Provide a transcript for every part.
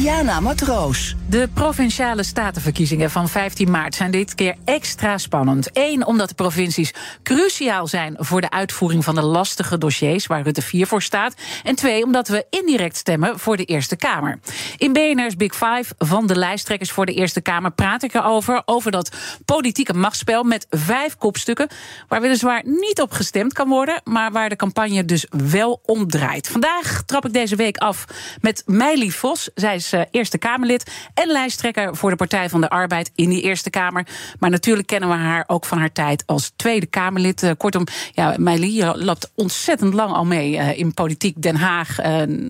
Diana Matroos. De provinciale statenverkiezingen van 15 maart zijn dit keer extra spannend. Eén, omdat de provincies cruciaal zijn voor de uitvoering van de lastige dossiers waar Rutte 4 voor staat. En twee, omdat we indirect stemmen voor de Eerste Kamer. In BNR's Big Five van de lijsttrekkers voor de Eerste Kamer praat ik erover. Over dat politieke machtsspel met vijf kopstukken. Waar weliswaar niet op gestemd kan worden, maar waar de campagne dus wel om draait. Vandaag trap ik deze week af met Meili Vos. Zij is uh, Eerste Kamerlid en lijsttrekker voor de Partij van de Arbeid in die Eerste Kamer. Maar natuurlijk kennen we haar ook van haar tijd als Tweede Kamerlid. Uh, kortom, ja, Meili, je loopt ontzettend lang al mee uh, in politiek Den Haag,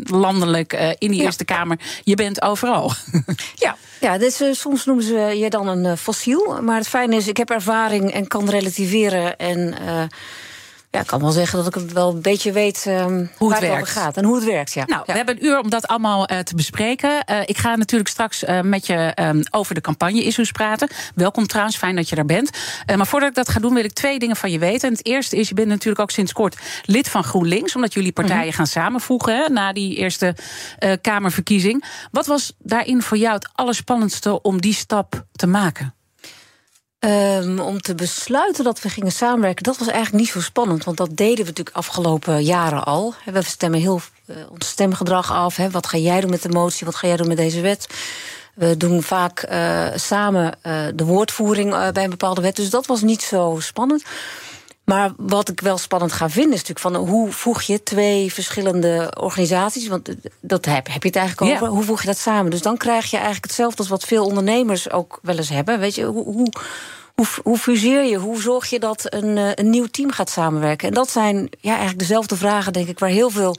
landelijk, in die ja. Eerste Kamer. Je bent overal. ja, ja dus, soms noemen ze je dan een fossiel. Maar het fijne is, ik heb ervaring en kan relativeren en ja, ik kan wel zeggen dat ik het wel een beetje weet um, hoe het, werkt. gaat en hoe het werkt. Ja. Nou, ja. we hebben een uur om dat allemaal uh, te bespreken. Uh, ik ga natuurlijk straks uh, met je um, over de campagne-issues praten. Welkom trouwens, fijn dat je daar bent. maar voordat ik dat ga doen, wil ik twee dingen van je weten. En het eerste is, je bent natuurlijk ook sinds kort lid van GroenLinks, omdat jullie partijen mm -hmm. gaan samenvoegen hè, na die eerste Kamerverkiezing. Wat was daarin voor jou het allerspannendste om die stap te maken? Um, om te besluiten dat we gingen samenwerken, dat was eigenlijk niet zo spannend. Want dat deden we natuurlijk afgelopen jaren al. We stemmen heel uh, ons stemgedrag af. Hè. Wat ga jij doen met de motie? Wat ga jij doen met deze wet? We doen vaak uh, samen uh, de woordvoering bij een bepaalde wet. Dus dat was niet zo spannend. Maar wat ik wel spannend ga vinden is natuurlijk van hoe voeg je twee verschillende organisaties, want dat heb, heb je het eigenlijk over, ja. hoe voeg je dat samen? Dus dan krijg je eigenlijk hetzelfde als wat veel ondernemers ook wel eens hebben. Weet je, hoe, hoe, hoe, hoe fuseer je? Hoe zorg je dat een, een nieuw team gaat samenwerken? En dat zijn ja, eigenlijk dezelfde vragen, denk ik, waar heel veel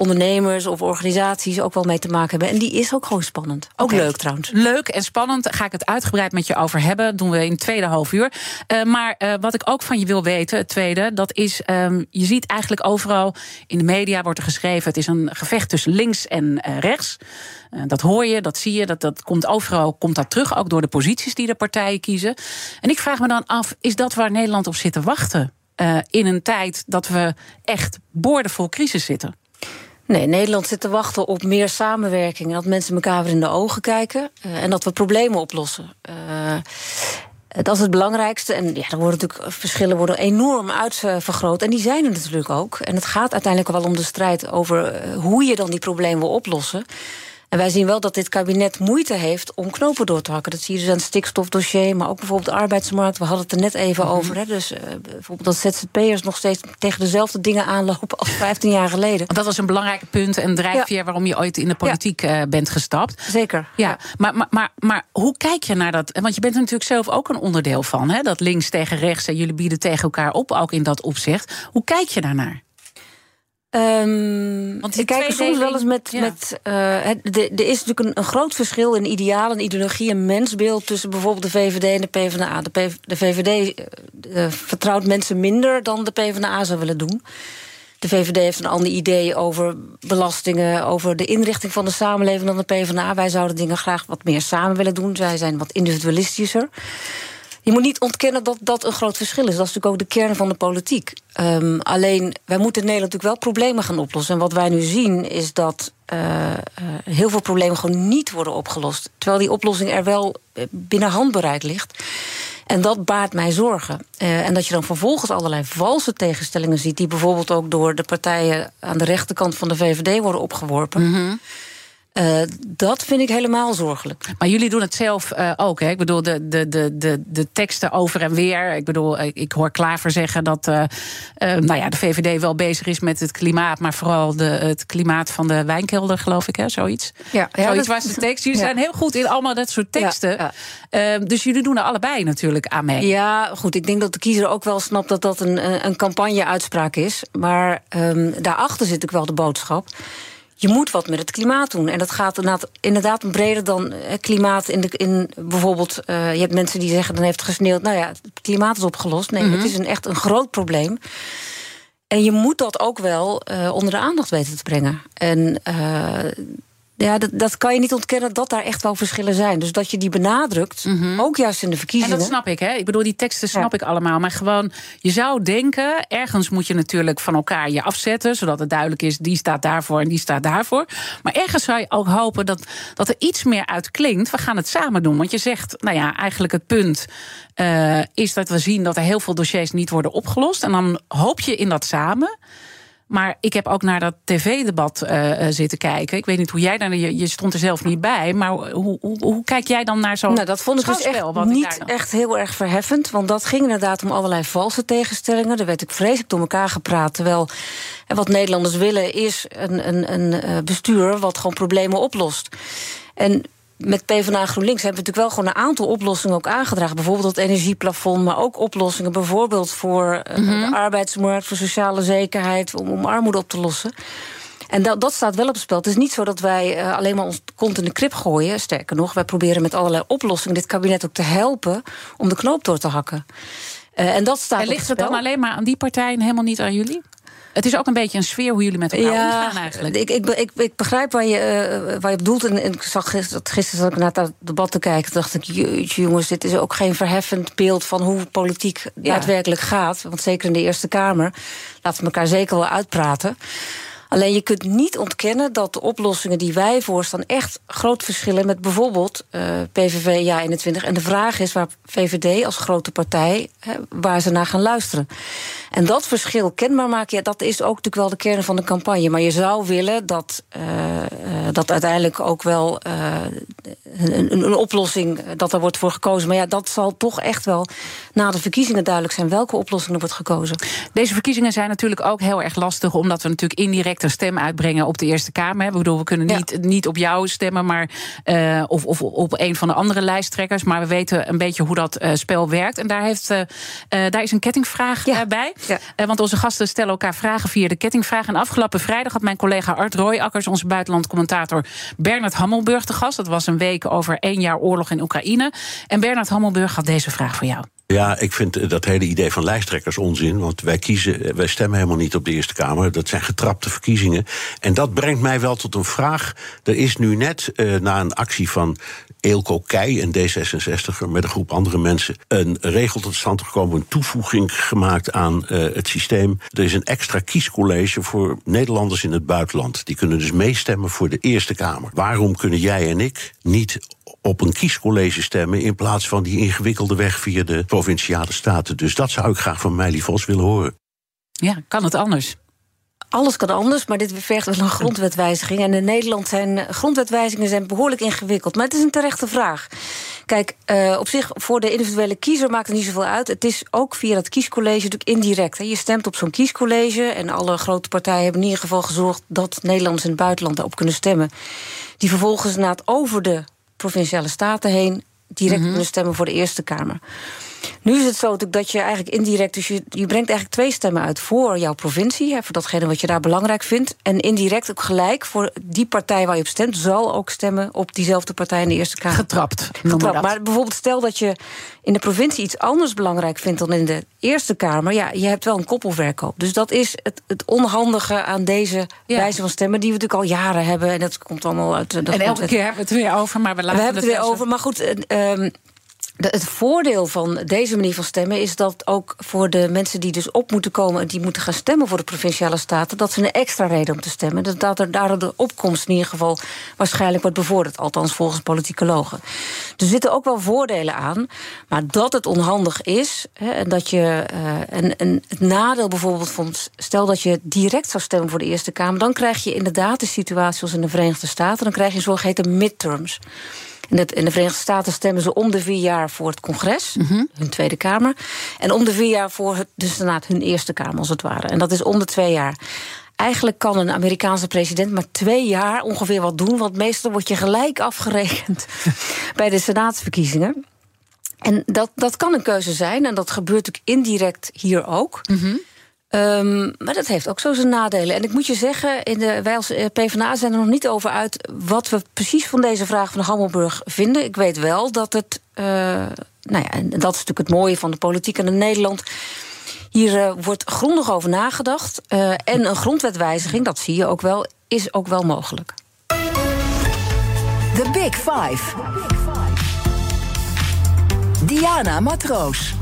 ondernemers of organisaties ook wel mee te maken hebben. En die is ook gewoon spannend. Ook okay. leuk trouwens. Leuk en spannend. Ga ik het uitgebreid met je over hebben. Dat doen we in het tweede half uur. Uh, maar uh, wat ik ook van je wil weten, het tweede, dat is, um, je ziet eigenlijk overal in de media wordt er geschreven, het is een gevecht tussen links en uh, rechts. dat hoor je, dat zie je, dat, dat komt overal komt dat terug, ook door de posities die de partijen kiezen. En ik vraag me dan af, is dat waar Nederland op zit te wachten? in een tijd dat we echt boordevol crisis zitten? Nee, Nederland zit te wachten op meer samenwerking. En dat mensen elkaar weer in de ogen kijken. Uh, en dat we problemen oplossen. Uh, dat is het belangrijkste. En ja, er worden natuurlijk verschillen worden enorm uitvergroot. En die zijn er natuurlijk ook. En het gaat uiteindelijk wel om de strijd over hoe je dan die problemen wil oplossen. En wij zien wel dat dit kabinet moeite heeft om knopen door te hakken. Dat zie je dus aan het stikstofdossier, maar ook bijvoorbeeld de arbeidsmarkt. We hadden het er net even mm -hmm. over. Hè. Dus uh, bijvoorbeeld dat ZZP'ers nog steeds tegen dezelfde dingen aanlopen als 15 jaar geleden. Want dat was een belangrijk punt en drijfveer ja. waarom je ooit in de politiek ja. uh, bent gestapt. Zeker. Ja, ja. Maar, maar, maar, maar hoe kijk je naar dat? Want je bent er natuurlijk zelf ook een onderdeel van. Hè? Dat links tegen rechts en jullie bieden tegen elkaar op, ook in dat opzicht. Hoe kijk je daarnaar? Um, Want ik kijk er soms wel eens met. Ja. met uh, er is natuurlijk een, een, groot verschil in ideaal, een ideologie, een mensbeeld tussen bijvoorbeeld de VVD en de PvdA. De, PV, de VVD uh, vertrouwt mensen minder dan de PvdA zou willen doen. De VVD heeft een ander idee over belastingen, over de inrichting van de samenleving dan de PvdA. Wij zouden dingen graag wat meer samen willen doen. Zij zijn wat individualistischer. Je moet niet ontkennen dat dat een groot verschil is. Dat is natuurlijk ook de kern van de politiek. Um, alleen, wij moeten Nederland natuurlijk wel problemen gaan oplossen. En wat wij nu zien is dat uh, uh, heel veel problemen gewoon niet worden opgelost. Terwijl die oplossing er wel binnen handbereik ligt. En dat baart mij zorgen. En dat je dan vervolgens allerlei valse tegenstellingen ziet... die bijvoorbeeld ook door de partijen aan de rechterkant van de VVD worden opgeworpen... -hmm. Uh, dat vind ik helemaal zorgelijk. Maar jullie doen het zelf uh, ook, hè? Ik bedoel, de, de, de, de, de teksten over en weer. Ik bedoel, ik hoor Klaver zeggen dat uh, nou ja, de VVD wel bezig is met het klimaat... maar vooral de, het klimaat van de wijnkelder, geloof ik, hè? Zoiets. Ja, ja Zoiets was de tekst. Jullie ja. zijn heel goed in allemaal dat soort teksten. Ja, ja. dus jullie doen er allebei natuurlijk aan mee. Ja, goed. Ik denk dat de kiezer ook wel snapt dat dat een, een campagne-uitspraak is. Maar um, daarachter zit ook wel de boodschap je moet wat met het klimaat doen. En dat gaat inderdaad, inderdaad breder dan klimaat in, de, in bijvoorbeeld... je hebt mensen die zeggen, dan heeft het gesneeuwd... nou ja, het klimaat is opgelost. Nee, het is een, echt een groot probleem. En je moet dat ook wel onder de aandacht weten te brengen. En ja, dat, dat kan je niet ontkennen dat daar echt wel verschillen zijn. Dus dat je die benadrukt, mhm. ook juist in de verkiezingen. En dat snap ik, hè? Ik bedoel, die teksten snap ik allemaal. Maar gewoon, je zou denken, ergens moet je natuurlijk van elkaar je afzetten, zodat het duidelijk is, die staat daarvoor en die staat daarvoor. Maar ergens zou je ook hopen dat, dat er iets meer uit klinkt. We gaan het samen doen. Want je zegt, nou ja, eigenlijk het punt uh, is dat we zien dat er heel veel dossiers niet worden opgelost. En dan hoop je in dat samen. Maar ik heb ook naar dat tv-debat uh, zitten kijken. Ik weet niet hoe jij daar. Je, je stond er zelf niet bij. Maar hoe, hoe, hoe kijk jij dan naar zo'n. Nou, dat vond ik dus echt niet echt heel erg verheffend. Want dat ging inderdaad om allerlei valse tegenstellingen. Er werd ik vreselijk door elkaar gepraat. Terwijl en wat Nederlanders willen is een, een, een eh, bestuur wat gewoon problemen oplost. En met PvdA GroenLinks hebben we natuurlijk wel gewoon een aantal oplossingen ook aangedragen. Bijvoorbeeld het energieplafond, maar ook oplossingen bijvoorbeeld voor eh, mhm. de arbeidsmarkt, voor sociale zekerheid, om, om armoede op te lossen. En dat, dat staat wel op het spel. Het is niet zo dat wij uh, alleen maar ons kont in de krip gooien. Sterker nog, wij proberen met allerlei oplossingen dit kabinet ook te helpen om de knoop door te hakken. Uh, en dat staat en ligt het dan alleen maar aan die partijen, helemaal niet aan jullie? Het is ook een beetje een sfeer hoe jullie met elkaar ja, omgaan eigenlijk. Ik, ik, ik, ik begrijp waar je, uh, waar je bedoelt. En, ik zag gisteren, gisteren zat ik naar het debat te kijken. dacht ik, jeetje jongens, dit is ook geen verheffend beeld... van hoe politiek daadwerkelijk gaat. Want zeker in de Eerste Kamer laten we elkaar zeker wel uitpraten. Alleen je kunt niet ontkennen dat de oplossingen die wij voorstaan echt groot verschillen met bijvoorbeeld uh, PVV Ja 21. En de vraag is waar VVD als grote partij, waar ze naar gaan luisteren. En dat verschil kenbaar maken, ja, dat is ook natuurlijk wel de kern van de campagne. Maar je zou willen dat, uh, dat uiteindelijk ook wel uh, een, een, oplossing, dat er wordt voor gekozen. Maar ja, dat zal toch echt wel na de verkiezingen duidelijk zijn welke oplossing er wordt gekozen. Deze verkiezingen zijn natuurlijk ook heel erg lastig, omdat we natuurlijk indirect een stem uitbrengen op de Eerste Kamer. Ik bedoel, we kunnen niet, niet op jou stemmen, maar, uh, of, of op een van de andere lijsttrekkers. Maar we weten een beetje hoe dat uh, spel werkt. En daar, heeft, uh, daar is een kettingvraag ja. bij. Ja. want onze gasten stellen elkaar vragen via de kettingvraag. En afgelopen vrijdag had mijn collega Art Rooijakkers, onze buitenlandcommentator Bernard Hammelburg te gast. Dat was een week over één jaar oorlog in Oekraïne. En Bernard Hammelburg had deze vraag voor jou. Ja, ik vind dat hele idee van lijsttrekkers onzin. Want wij kiezen, wij stemmen helemaal niet op de Eerste Kamer. Dat zijn getrapte verkiezingen. En dat brengt mij wel tot een vraag. Er is nu net uh, na een actie van Eelco Keij, een D66 met een groep andere mensen, een regel tot stand gekomen, een toevoeging gemaakt aan uh, het systeem. Er is een extra kiescollege voor Nederlanders in het buitenland. Die kunnen dus meestemmen voor de Eerste Kamer. Waarom kunnen jij en ik niet op een kiescollege stemmen in plaats van die ingewikkelde weg via de provinciale staten. Dus dat zou ik graag van Meili Vos willen horen. Ja, kan het anders? Alles kan anders, maar dit vergt wel een grondwetwijziging. En in Nederland zijn grondwetwijzigingen zijn behoorlijk ingewikkeld. Maar het is een terechte vraag. Kijk, uh, op zich, voor de individuele kiezer maakt het niet zoveel uit. Het is ook via het kiescollege natuurlijk indirect. Hè. Je stemt op zo'n kiescollege en alle grote partijen hebben in ieder geval gezorgd dat Nederlanders in het buitenland daarop kunnen stemmen. Die vervolgens na het over de provinciale staten heen direct mm kunnen stemmen voor de Eerste Kamer. Nu is het zo dat je eigenlijk indirect, dus je, je brengt eigenlijk twee stemmen uit voor jouw provincie, hè, voor datgene wat je daar belangrijk vindt. En indirect ook gelijk voor die partij waar je op stemt, zal ook stemmen op diezelfde partij in de Eerste Kamer. Getrapt. Getrapt. Maar bijvoorbeeld, stel dat je in de provincie iets anders belangrijk vindt dan in de Eerste Kamer. Ja, je hebt wel een koppelverkoop. Dus dat is het, het onhandige aan deze wijze van stemmen, die we natuurlijk al jaren hebben. En dat komt allemaal uit de. En elke keer hebben we het weer over, maar we laten we hebben het weer over. Maar goed. Uh, het voordeel van deze manier van stemmen is dat ook voor de mensen die dus op moeten komen en die moeten gaan stemmen voor de provinciale staten, dat ze een extra reden om te stemmen. Dat, er daardoor de opkomst in ieder geval waarschijnlijk wordt bevorderd, althans volgens politicologen. Er zitten ook wel voordelen aan, maar dat het onhandig is hè, en dat je uh, het nadeel bijvoorbeeld van stel dat je direct zou stemmen voor de Eerste Kamer, dan krijg je inderdaad de situatie zoals in de Verenigde Staten, dan krijg je zogeheten midterms. In, het, in de Verenigde Staten stemmen ze om de vier jaar voor het congres, mhm. hun Tweede Kamer. En om de vier jaar voor het, de Senaat, hun Eerste Kamer als het ware. En dat is om de twee jaar. Eigenlijk kan een Amerikaanse president maar twee jaar ongeveer wat doen, want meestal word je gelijk afgerekend bij de Senaatsverkiezingen. En dat, dat kan een keuze zijn, en dat gebeurt ook indirect hier ook. Mm Um, maar dat heeft ook zo zijn nadelen. En ik moet je zeggen, in de, wij als PvdA zijn er nog niet over uit... wat we precies van deze vraag van Hammelburg vinden. Ik weet wel dat het... Uh, nou ja, en dat is natuurlijk het mooie van de politiek in Nederland... Hier uh, wordt grondig over nagedacht. En een grondwetwijziging, dat zie je ook wel, is ook wel mogelijk. The Big Five. Diana Matroos.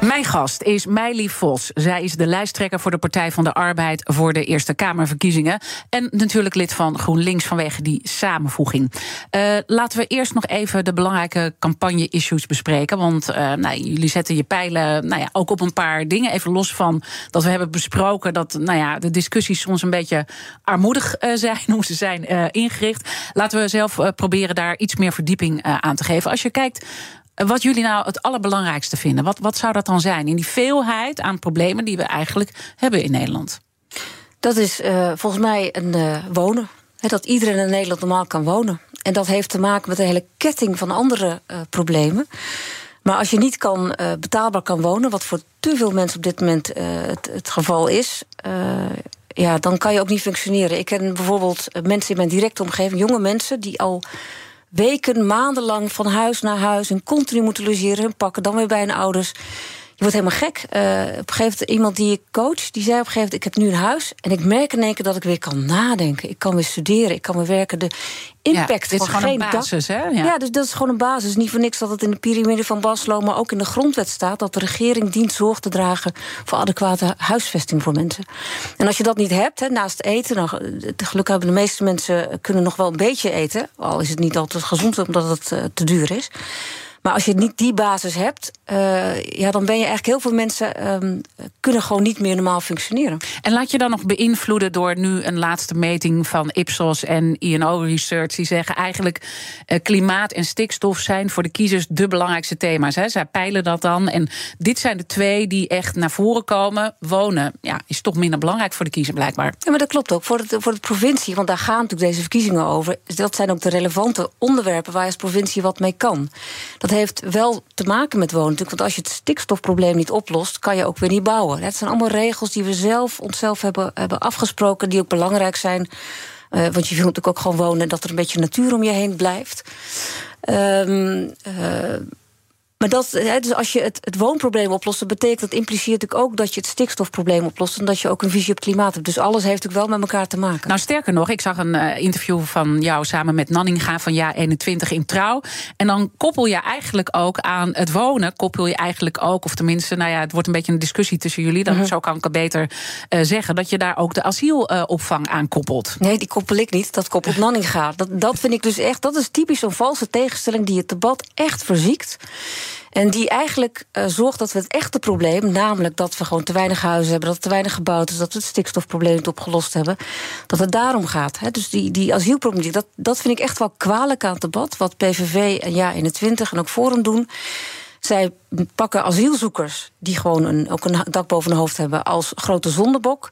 Mijn gast is Meili Vos. Zij is de lijsttrekker voor de Partij van de Arbeid voor de Eerste Kamerverkiezingen. En natuurlijk lid van GroenLinks vanwege die samenvoeging. Uh, laten we eerst nog even de belangrijke campagne-issues bespreken. Want uh, nou, jullie zetten je pijlen nou ja, ook op een paar dingen. Even los van dat we hebben besproken dat nou ja, de discussies soms een beetje armoedig uh, zijn, hoe ze zijn ingericht. Laten we zelf proberen daar iets meer verdieping aan te geven. Als je kijkt wat jullie nou het allerbelangrijkste vinden. Wat, wat zou dat dan zijn in die veelheid aan problemen die we eigenlijk hebben in Nederland? Dat is uh, volgens mij een uh, wonen. Dat iedereen in Nederland normaal kan wonen. En dat heeft te maken met een hele ketting van andere problemen. Maar als je niet kan, betaalbaar kan wonen, wat voor te veel mensen op dit moment het, het, geval is, ja, dan kan je ook niet functioneren. Ik ken bijvoorbeeld mensen in mijn directe omgeving, jonge mensen die al weken, maandenlang van huis naar huis en continu moeten logeren, hun pakken, dan weer bij hun ouders. Je wordt helemaal gek. Uh, op een gegeven moment, iemand die ik coach, die zei op een gegeven moment: Ik heb nu een huis en ik merk in één keer dat ik weer kan nadenken. Ik kan weer studeren, ik kan weer werken. De impact ja, dit is gewoon geen een basis, hè? Ja. ja. dus dat is gewoon een basis. Niet voor niks dat het in de piramide van Baslo, maar ook in de grondwet staat dat de regering dient zorg te dragen voor adequate huisvesting voor mensen. En als je dat niet hebt, hè, naast eten, nou, gelukkig hebben de meeste mensen kunnen nog wel een beetje eten, al is het niet altijd gezond omdat het uh, te duur is. Maar als je niet die basis hebt, uh, ja, dan ben je eigenlijk heel veel mensen um, kunnen gewoon niet meer normaal functioneren. En laat je dan nog beïnvloeden door nu een laatste meting van Ipsos en INO Research, die zeggen eigenlijk uh, klimaat en stikstof zijn voor de kiezers de belangrijkste thema's. Hè. Zij peilen dat dan. En dit zijn de twee die echt naar voren komen. Wonen ja, is toch minder belangrijk voor de kiezer, blijkbaar. Ja, maar dat klopt ook. Voor, het, voor de provincie, want daar gaan natuurlijk deze verkiezingen over. Dat zijn ook de relevante onderwerpen waar je als provincie wat mee kan. Dat heeft wel te maken met wonen. Want als je het stikstofprobleem niet oplost, kan je ook weer niet bouwen. Dat zijn allemaal regels die we zelf onszelf hebben, hebben afgesproken, die ook belangrijk zijn. Uh, want je wilt natuurlijk ook gewoon wonen dat er een beetje natuur om je heen blijft. Um, maar dat, dus als je het, het woonprobleem oplost, dat betekent dat impliceert natuurlijk ook dat je het stikstofprobleem oplost en dat je ook een visie op klimaat hebt. Dus alles heeft natuurlijk wel met elkaar te maken. Nou, sterker nog, ik zag een uh, interview van jou samen met Nanninga van jaar 21 in Trouw. En dan koppel je eigenlijk ook aan het wonen, koppel je eigenlijk ook, of tenminste, nou ja, het wordt een beetje een discussie tussen jullie, dan mm -hmm. zo kan ik het beter uh, zeggen, dat je daar ook de asielopvang uh, aan koppelt. Nee, die koppel ik niet, dat koppelt Nanninga. Dat, dat vind ik dus echt, dat is typisch een valse tegenstelling die het debat echt verziekt. En die eigenlijk uh, zorgt dat we het echte probleem, namelijk dat we gewoon te weinig huizen hebben, dat er te weinig gebouwd is, dat we het stikstofprobleem niet opgelost hebben, dat het daarom gaat. Hè. Dus die, die asielproblematiek, dat, dat vind ik echt wel kwalijk aan het debat. Wat PVV en Ja 21 en ook Forum doen. Zij pakken asielzoekers die gewoon een, ook een dak boven hun hoofd hebben als grote zondebok.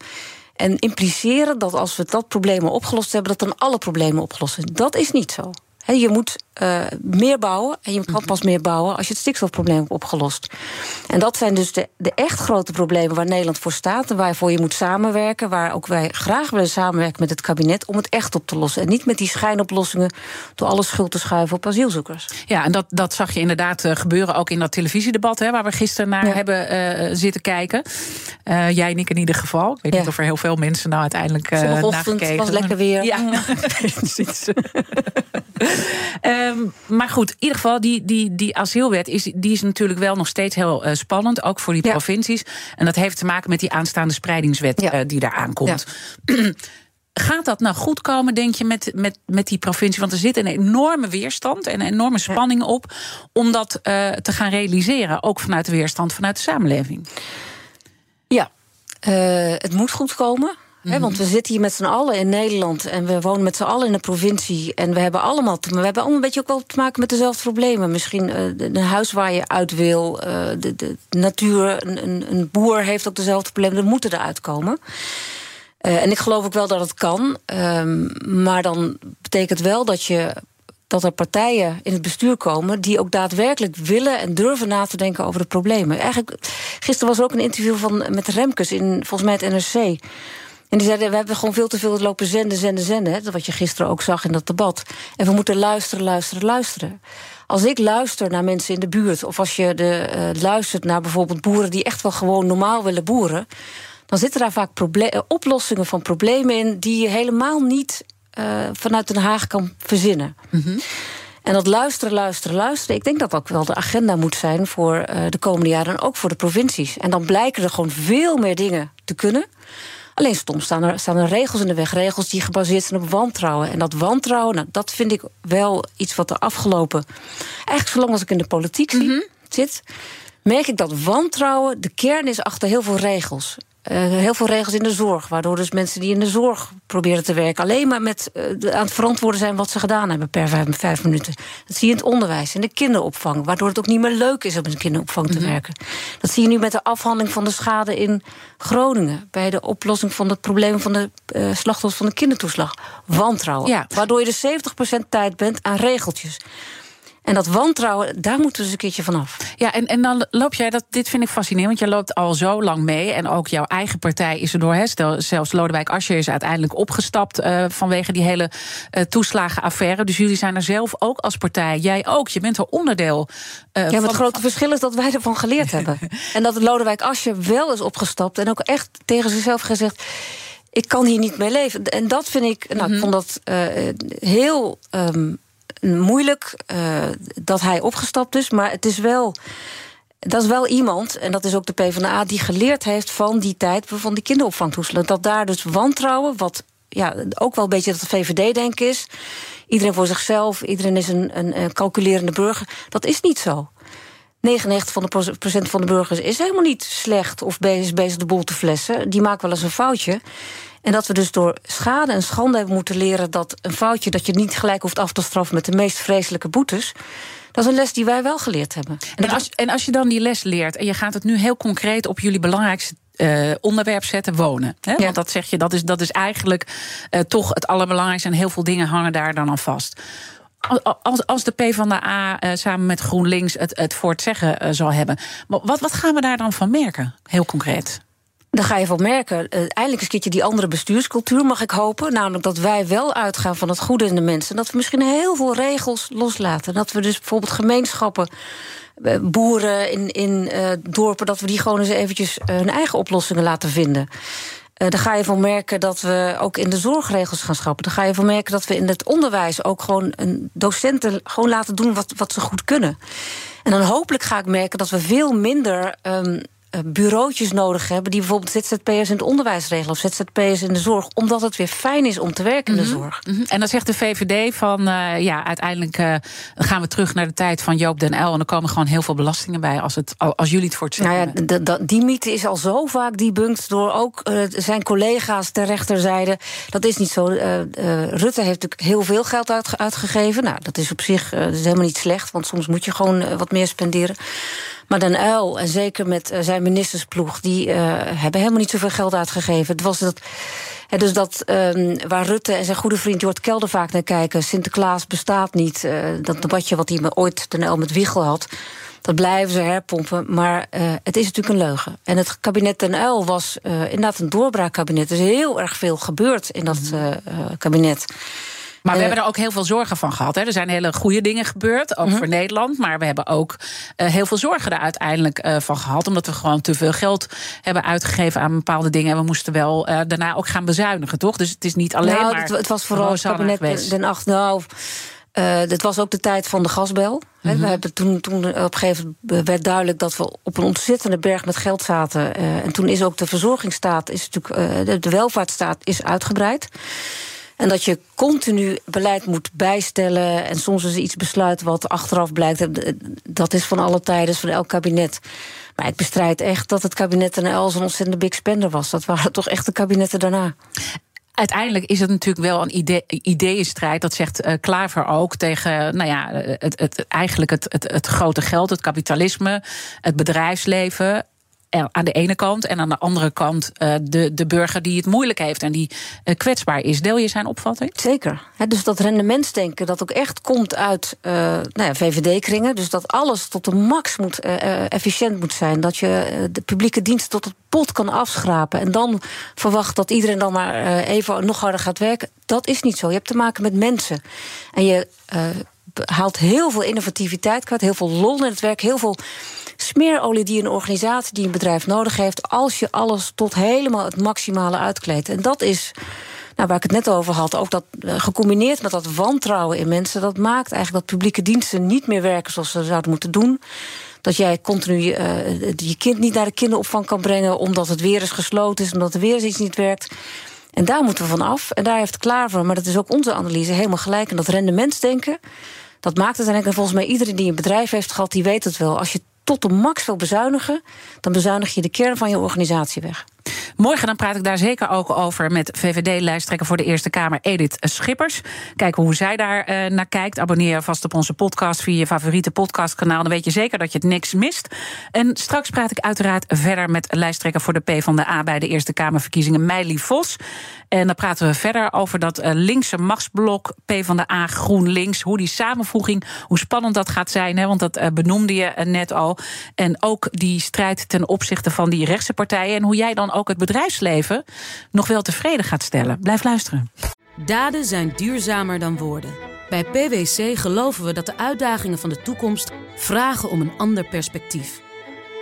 En impliceren dat als we dat probleem opgelost hebben, dat dan alle problemen opgelost zijn. Dat is niet zo. Je moet uh, meer bouwen en je kan pas meer bouwen als je het stikstofprobleem hebt opgelost. En dat zijn dus de, de echt grote problemen waar Nederland voor staat en waarvoor je moet samenwerken. Waar ook wij graag willen samenwerken met het kabinet om het echt op te lossen. En niet met die schijnoplossingen door alle schuld te schuiven op asielzoekers. Ja, en dat, dat zag je inderdaad uh, gebeuren ook in dat televisiedebat hè, waar we gisteren naar ja. hebben uh, zitten kijken. jij en ik in ieder geval. Ik weet ja. niet of er heel veel mensen nou uiteindelijk uh, naar gekeken was lekker weer. Ja, um, maar goed, in ieder geval, die, die, die asielwet is, die is natuurlijk wel nog steeds heel uh, spannend, ook voor die ja. provincies. En dat heeft te maken met die aanstaande spreidingswet ja. uh, die daar aankomt. Ja. Gaat dat nou goed komen, denk je, met, met, met die provincie? Want er zit een enorme weerstand en een enorme spanning op om dat uh, te gaan realiseren, ook vanuit de weerstand vanuit de samenleving. Ja, het moet goed komen. Want we zitten hier met z'n allen in Nederland en we wonen met z'n allen in een provincie. En we hebben allemaal, te, we hebben allemaal een beetje ook wel te maken met dezelfde problemen. Misschien uh, een huis waar je uit wil, uh, de, de, natuur, een, een, boer heeft ook dezelfde problemen. Er moeten eruit komen. Uh, en ik geloof ook wel dat het kan. Um, maar dan betekent wel dat je dat er partijen in het bestuur komen die ook daadwerkelijk willen en durven na te denken over de problemen. Eigenlijk, gisteren was er ook een interview van, met Remkes in volgens mij het NRC. En die zeiden, we hebben gewoon veel te veel lopen zenden, zenden, zenden. Hè, wat je gisteren ook zag in dat debat. En we moeten luisteren, luisteren, luisteren. Als ik luister naar mensen in de buurt... of als je de, uh, luistert naar bijvoorbeeld boeren... die echt wel gewoon normaal willen boeren... dan zitten daar vaak oplossingen van problemen in... die je helemaal niet uh, vanuit Den Haag kan verzinnen. Mm -hmm. En dat luisteren, luisteren, luisteren... ik denk dat dat ook wel de agenda moet zijn voor de komende jaren... en ook voor de provincies. En dan blijken er gewoon veel meer dingen te kunnen... Alleen soms staan er, staan er regels in de weg. Regels die gebaseerd zijn op wantrouwen. En dat wantrouwen, nou, dat vind ik wel iets wat de afgelopen... eigenlijk zolang als ik in de politiek mm -hmm. zit... merk ik dat wantrouwen de kern is achter heel veel regels. Uh, heel veel regels in de zorg. Waardoor dus mensen die in de zorg proberen te werken... alleen maar met, uh, aan het verantwoorden zijn wat ze gedaan hebben per vijf, vijf, minuten. Dat zie je in het onderwijs, in de kinderopvang. Waardoor het ook niet meer leuk is om in de kinderopvang te -hmm. werken. Dat zie je nu met de afhandeling van de schade in Groningen. Bij de oplossing van het probleem van de uh, slachtoffers van de kindertoeslag. Wantrouwen. Ja. Waardoor je dus 70% tijd bent aan regeltjes. En dat wantrouwen, daar moeten we eens een keertje vanaf. Ja, en, en dan loop jij, dat, dit vind ik fascinerend, want je loopt al zo lang mee. En ook jouw eigen partij is er door. Hè, stel, zelfs Lodewijk Asscher is uiteindelijk opgestapt uh, vanwege die hele uh, toeslagenaffaire. Dus jullie zijn er zelf ook als partij. Jij ook, je bent er onderdeel. Uh, ja, maar het grote verschil is dat wij ervan geleerd hebben. En dat Lodewijk Asscher wel is opgestapt en ook echt tegen zichzelf gezegd ik kan hier niet mee leven. En dat vind ik, nou, mm -hmm. ik vond dat uh, heel um, moeilijk uh, dat hij opgestapt is. Maar het is wel. Dat is wel iemand, en dat is ook de PvdA, die geleerd heeft van die tijd van die kinderopvangtoestellen. Dat daar dus wantrouwen, wat ja, ook wel een beetje dat VVD-denk is. Iedereen voor zichzelf, iedereen is een, een, een calculerende burger. Dat is niet zo. 99 van de procent van de burgers is helemaal niet slecht of bezig, bezig de boel te flessen. Die maken wel eens een foutje. En dat we dus door schade en schande hebben moeten leren dat een foutje dat je niet gelijk hoeft af te straffen met de meest vreselijke boetes. Dat is een les die wij wel geleerd hebben. En, en, als, en als je dan die les leert en je gaat het nu heel concreet op jullie belangrijkste uh, onderwerp zetten, wonen. Hè? Ja. Want dat zeg je, dat is, dat is eigenlijk uh, toch het allerbelangrijkste. En heel veel dingen hangen daar dan aan vast. Als, als de PvdA uh, samen met GroenLinks het, het voor het zeggen uh, zal hebben. Wat, wat gaan we daar dan van merken, heel concreet? Dan ga je van merken, uh, eindelijk een keertje die andere bestuurscultuur, mag ik hopen. Namelijk dat wij wel uitgaan van het goede in de mensen. Dat we misschien heel veel regels loslaten. Dat we dus bijvoorbeeld gemeenschappen boeren in, in dorpen, dat we die gewoon eens eventjes hun eigen oplossingen laten vinden. Uh, dan ga je van merken dat we ook in de zorgregels gaan schrappen. Dan ga je van merken dat we in het onderwijs ook gewoon een docenten gewoon laten doen wat, wat ze goed kunnen. En dan hopelijk ga ik merken dat we veel minder um, bureautjes nodig hebben... die bijvoorbeeld ZZP'ers in het onderwijs regelen... of ZZP'ers in de zorg, omdat het weer fijn is om te werken in de Mhm, zorg. -hmm. En dan zegt de VVD van... Uh, ja, uiteindelijk uh, gaan we terug naar de tijd van Joop den Uyl... en er komen gewoon heel veel belastingen bij als, het, als jullie het voor het zeggen nou ja, de, de, Die mythe is al zo vaak debunked door ook uh, zijn collega's ter rechterzijde. Dat is niet zo. Rutte heeft natuurlijk heel veel geld uit, uitgegeven. Nou, dat is op zich dat is helemaal niet slecht... want soms moet je gewoon wat meer spenderen. Maar Den Uil, en zeker met uh, zijn ministersploeg... die uh, hebben helemaal niet zoveel geld uitgegeven. Het was dat... He, dus dat um, waar Rutte en zijn goede vriend Jort Kelder vaak naar kijken... Sinterklaas bestaat niet. Uh, dat debatje wat hij me ooit Den Uil met Wiegel had... dat blijven ze herpompen. Maar het is natuurlijk een leugen. En het kabinet Den Uil was inderdaad een doorbraakkabinet. Er is heel erg veel gebeurd in dat kabinet. Maar we uh, hebben er ook heel veel zorgen van gehad. Hè. Er zijn hele goede dingen gebeurd, ook -huh. voor Nederland. Maar we hebben ook uh, heel veel zorgen er uiteindelijk uh, van gehad. Omdat we gewoon te veel geld hebben uitgegeven aan bepaalde dingen. En we moesten wel daarna ook gaan bezuinigen, toch? Dus het is niet alleen nou, maar... Het, het was vooral het kabinet Den Acht. Nou, het was ook de tijd van de gasbel. We hebben toen, toen op een gegeven moment werd duidelijk dat we op een ontzettende berg met geld zaten. en toen is ook de verzorgingsstaat, is natuurlijk, de welvaartsstaat is uitgebreid. En dat je continu beleid moet bijstellen. En soms is iets besluiten wat achteraf blijkt. Dat is van alle tijden, van elk kabinet. Maar ik bestrijd echt dat het kabinet Den Uyl zo'n ontzettende big spender was. Dat waren toch echt de kabinetten daarna. Uiteindelijk is het natuurlijk wel een idee, ideeënstrijd. Dat zegt uh, Klaver ook tegen nou ja, het, het, eigenlijk het, het grote geld, het kapitalisme, het bedrijfsleven. Aan de ene kant. En aan de andere kant de, de burger die het moeilijk heeft en die kwetsbaar is. Deel je zijn opvatting? Zeker. dus dat rendementsdenken dat ook echt komt uit nou ja, VVD-kringen. Dus dat alles tot de max moet, efficiënt moet zijn. Dat je de publieke dienst tot het pot kan afschrapen. En dan verwacht dat iedereen dan maar even nog harder gaat werken. Dat is niet zo. Je hebt te maken met mensen. En je haalt heel veel innovativiteit kwijt, heel veel lol in het werk, heel veel smeerolie die een organisatie, die een bedrijf nodig heeft, als je alles tot helemaal het maximale uitkleedt. En dat is. Nou, waar ik het net over had, ook dat eh, gecombineerd met dat wantrouwen in mensen, dat maakt eigenlijk dat publieke diensten niet meer werken zoals ze zouden moeten doen. Dat jij continu je kind niet naar de kinderopvang kan brengen omdat het weer eens gesloten is, omdat er weer iets niet werkt. En daar moeten we van af. En daar heeft Klaver, maar dat is ook onze analyse, helemaal gelijk. En dat rendementsdenken, dat maakt het eigenlijk. En volgens mij iedereen die een bedrijf heeft gehad, die weet het wel. Als je tot de max wil bezuinigen, dan bezuinig je de kern van je organisatie weg. Morgen dan praat ik daar zeker ook over met VVD-lijsttrekker voor de Eerste Kamer Edith Schippers. Kijken hoe zij daar uh, naar kijkt. Abonneer je vast op onze podcast via je favoriete podcastkanaal. Dan weet je zeker dat je het niks mist. En straks praat ik uiteraard verder met lijsttrekker voor de PvdA bij de Eerste Kamerverkiezingen, Meili Vos. En dan praten we verder over dat uh, linkse machtsblok PvdA GroenLinks. Hoe die samenvoeging, hoe spannend dat gaat zijn. Hè, want dat uh, benoemde je net al. En ook die strijd ten opzichte van die rechtse partijen. En hoe jij dan ook het bedrijfsleven nog wel tevreden gaat stellen. Blijf luisteren. Daden zijn duurzamer dan woorden. Bij PwC geloven we dat de uitdagingen van de toekomst vragen om een ander perspectief.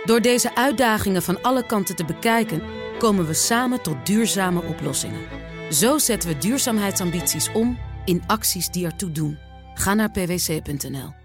Door deze uitdagingen van alle kanten te bekijken, komen we samen tot duurzame oplossingen. Zo zetten we duurzaamheidsambities om in acties die ertoe doen. Ga naar pwc.nl.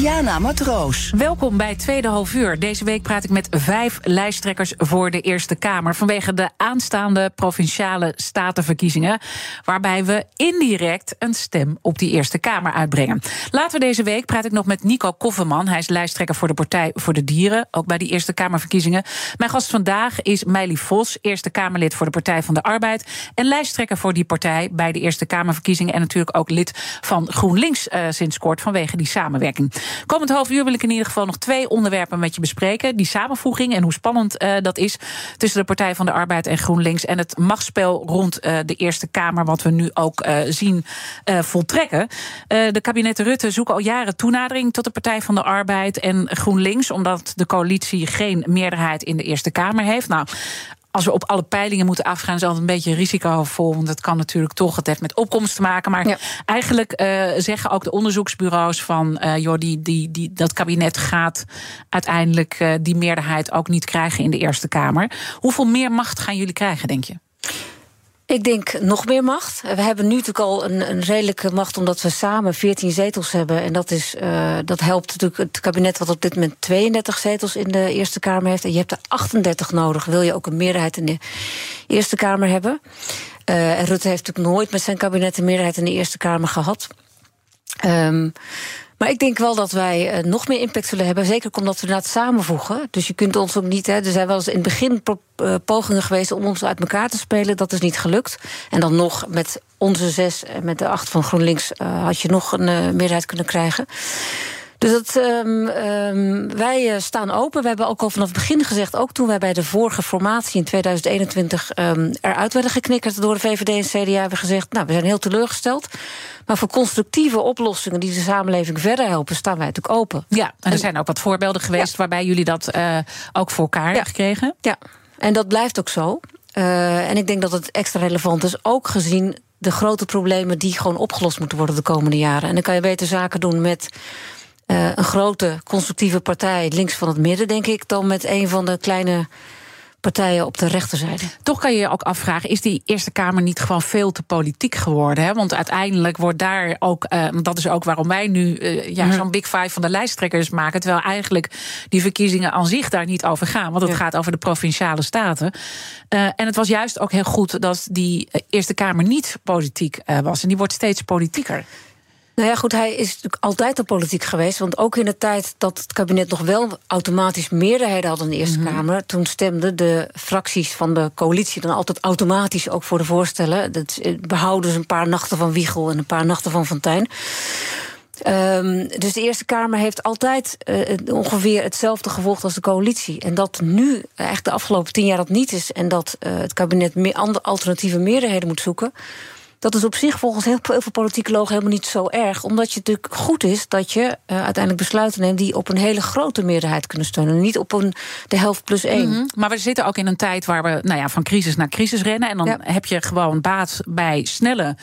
Diana Matroos. Welkom bij Tweede Half Uur. Deze week praat ik met vijf lijsttrekkers voor de Eerste Kamer. Vanwege de aanstaande provinciale statenverkiezingen. Waarbij we indirect een stem op die Eerste Kamer uitbrengen. Later deze week praat ik nog met Nico Kofferman. Hij is lijsttrekker voor de Partij voor de Dieren. Ook bij die Eerste Kamerverkiezingen. Mijn gast vandaag is Meili Vos, Eerste Kamerlid voor de Partij van de Arbeid. En lijsttrekker voor die partij bij de Eerste Kamerverkiezingen. En natuurlijk ook lid van GroenLinks uh, sinds kort vanwege die samenwerking. Komend half uur wil ik in ieder geval nog twee onderwerpen met je bespreken. Die samenvoeging en hoe spannend uh, dat is tussen de Partij van de Arbeid en GroenLinks. En het machtsspel rond uh, de Eerste Kamer, wat we nu ook uh, zien voltrekken. de kabinetten Rutte zoeken al jaren toenadering tot de Partij van de Arbeid en GroenLinks, omdat de coalitie geen meerderheid in de Eerste Kamer heeft. Nou, als we op alle peilingen moeten afgaan, is altijd een beetje risicovol. Want het kan natuurlijk toch, het heeft met opkomst te maken. Maar eigenlijk uh, zeggen ook de onderzoeksbureaus van uh, joh, die, die, die, dat kabinet gaat uiteindelijk uh, die meerderheid ook niet krijgen in de Eerste Kamer. Hoeveel meer macht gaan jullie krijgen, denk je? Ik denk nog meer macht. We hebben nu natuurlijk al een, een redelijke macht, omdat we samen 14 zetels hebben. En dat, is, uh, dat helpt natuurlijk het kabinet, wat op dit moment 32 zetels in de Eerste Kamer heeft. En je hebt er 38 nodig, wil je ook een meerderheid in de Eerste Kamer hebben. Uh, en Rutte heeft natuurlijk nooit met zijn kabinet een meerderheid in de Eerste Kamer gehad. Um, maar ik denk wel dat wij uh, nog meer impact zullen hebben. Zeker omdat we het samenvoegen. Dus je kunt ons ook niet. Hè, er zijn wel eens in het begin uh, pogingen geweest om ons uit elkaar te spelen. Dat is niet gelukt. En dan nog met onze zes en met de acht van GroenLinks uh, had je nog een meerderheid kunnen krijgen. Dus dat, um, um, wij staan open. We hebben ook al vanaf het begin gezegd, ook toen wij bij de vorige formatie in 2021 um, eruit werden geknikkerd door de VVD en CDA, hebben we gezegd, nou, we zijn heel teleurgesteld. Maar voor constructieve oplossingen die de samenleving verder helpen, staan wij natuurlijk open. Ja, en er zijn ook wat voorbeelden geweest ja. waarbij jullie dat uh, ook voor elkaar ja. hebben gekregen. Ja, en dat blijft ook zo. Uh, en ik denk dat het extra relevant is, ook gezien de grote problemen die gewoon opgelost moeten worden de komende jaren. En dan kan je beter zaken doen met uh, een grote constructieve partij links van het midden, denk ik, dan met een van de kleine partijen op de rechterzijde. Toch kan je je ook afvragen: is die Eerste Kamer niet gewoon veel te politiek geworden? Hè? Want uiteindelijk wordt daar ook, uh, dat is ook waarom wij nu uh, ja, mm. zo'n Big Five van de lijsttrekkers maken. Terwijl eigenlijk die verkiezingen aan zich daar niet over gaan. Want het ja. gaat over de provinciale staten. Uh, en het was juist ook heel goed dat die Eerste Kamer niet politiek was. En die wordt steeds politieker. Nou ja, goed, hij is natuurlijk altijd al politiek geweest. Want ook in de tijd dat het kabinet nog wel automatisch meerderheden had in de Eerste mm -hmm. Kamer. toen stemden de fracties van de coalitie dan altijd automatisch ook voor de voorstellen. Dat behouden ze een paar nachten van Wiegel en een paar nachten van Fontijn. Um, dus de Eerste Kamer heeft altijd uh, ongeveer hetzelfde gevolgd als de coalitie. En dat nu, echt de afgelopen tien jaar dat niet is... en dat uh, het kabinet meer andere alternatieve meerderheden moet zoeken... Dat is op zich volgens heel veel politicologen helemaal niet zo erg. Omdat je natuurlijk goed is dat je uh, uiteindelijk besluiten neemt die op een hele grote meerderheid kunnen steunen. Niet op een, de helft plus één. Mm -hmm. Maar we zitten ook in een tijd waar we nou ja, van crisis naar crisis rennen. En dan ja. heb je gewoon baat bij snelle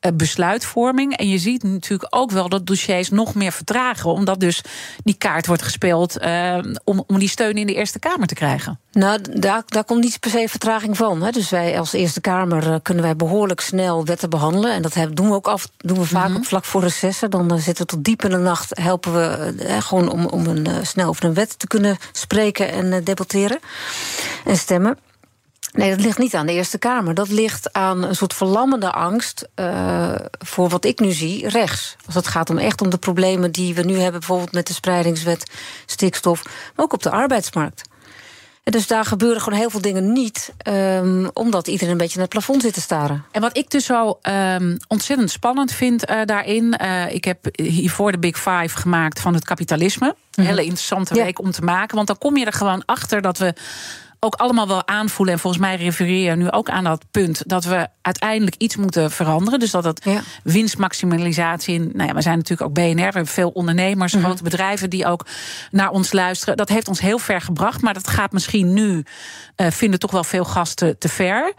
uh, besluitvorming. En je ziet natuurlijk ook wel dat dossiers nog meer vertragen. Omdat dus die kaart wordt gespeeld uh, om, om die steun in de Eerste Kamer te krijgen. Nou, daar, daar komt niet per se vertraging van. Hè. Dus wij als Eerste Kamer kunnen wij behoorlijk snel wetten behandelen. En dat doen we ook af, doen we vaak mm -hmm. op vlak voor recessen. Dan uh, zitten we tot diep in de nacht, helpen we uh, gewoon om, om een, snel over een wet te kunnen spreken en debatteren en stemmen. Nee, dat ligt niet aan de Eerste Kamer. Dat ligt aan een soort verlammende angst uh, voor wat ik nu zie, rechts. Als het gaat om echt om de problemen die we nu hebben, bijvoorbeeld met de spreidingswet, stikstof, maar ook op de arbeidsmarkt. Dus daar gebeuren gewoon heel veel dingen niet, um, omdat iedereen een beetje naar het plafond zit te staren. En wat ik dus zo um, ontzettend spannend vind uh, daarin. Uh, ik heb hiervoor de Big Five gemaakt van het kapitalisme. Een mm -hmm. hele interessante week om te maken. Want dan kom je er gewoon achter dat we ook allemaal wel aanvoelen. En volgens mij refereer je nu ook aan dat punt dat we uiteindelijk iets moeten veranderen. Dus dat het ja. winstmaximalisatie. In, nou ja, we zijn natuurlijk ook BNR. We hebben veel ondernemers, mm -hmm. grote bedrijven die ook naar ons luisteren. Dat heeft ons heel ver gebracht. Maar dat gaat misschien nu, uh, vinden toch wel veel gasten te ver.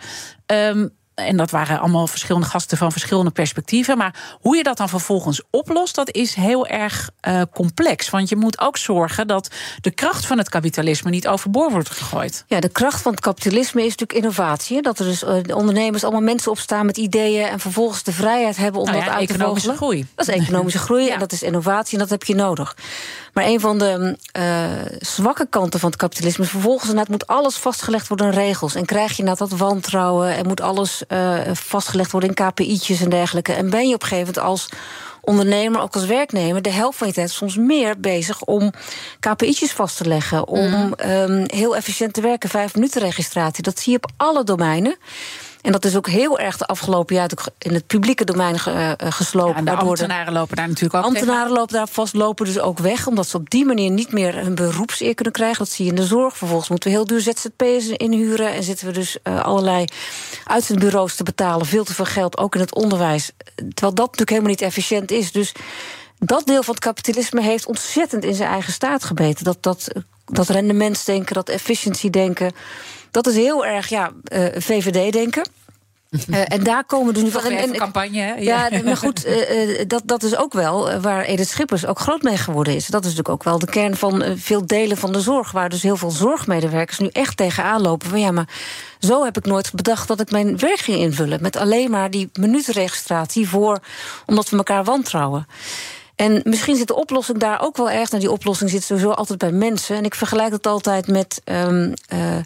Um, en dat waren allemaal verschillende gasten van verschillende perspectieven. Maar hoe je dat dan vervolgens oplost, dat is heel erg uh, complex. Want je moet ook zorgen dat de kracht van het kapitalisme niet overboord wordt gegooid. Ja, de kracht van het kapitalisme is natuurlijk innovatie. Dat er dus uh, de ondernemers allemaal mensen opstaan met ideeën en vervolgens de vrijheid hebben om nou ja, dat uit te vogelen. groei. Dat is economische groei ja. en dat is innovatie en dat heb je nodig. Maar een van de uh, zwakke kanten van het kapitalisme is vervolgens inderdaad moet alles vastgelegd worden in regels. En krijg je inderdaad dat wantrouwen en moet alles uh, vastgelegd worden in KPI'tjes en dergelijke. En ben je op een gegeven moment als ondernemer, ook als werknemer, de helft van je tijd soms meer bezig om KPI'tjes vast te leggen. Om mm. um, heel efficiënt te werken, vijf minuten registratie. Dat zie je op alle domeinen. En dat is ook heel erg de afgelopen jaar in het publieke domein uh, geslopen. Ja, de ambtenaren de, lopen daar natuurlijk ook Ambtenaren tegen. lopen daar vast, lopen dus ook weg... omdat ze op die manier niet meer hun beroepseer kunnen krijgen. Dat zie je in de zorg. Vervolgens moeten we heel duur ZZP'ers inhuren... en zitten we dus uh, allerlei uitzendbureaus te betalen. Veel te veel geld, ook in het onderwijs. Terwijl dat natuurlijk helemaal niet efficiënt is. Dus dat deel van het kapitalisme heeft ontzettend in zijn eigen staat gebeten. Dat, dat, dat rendementsdenken, dat efficiency denken... Dat is heel erg ja, uh, VVD-denken. Uh, en daar komen dus nu van. En, en, campagne, hè? Ja, ja maar goed, uh, dat, dat is ook wel waar Edith Schippers ook groot mee geworden is. Dat is natuurlijk ook wel de kern van veel delen van de zorg. Waar dus heel veel zorgmedewerkers nu echt tegenaan lopen. Van ja, maar zo heb ik nooit bedacht dat ik mijn werk ging invullen. Met alleen maar die minutenregistratie voor, omdat we elkaar wantrouwen. En misschien zit de oplossing daar ook wel erg. Nou, die oplossing zit sowieso altijd bij mensen. En ik vergelijk dat altijd met. Um, uh,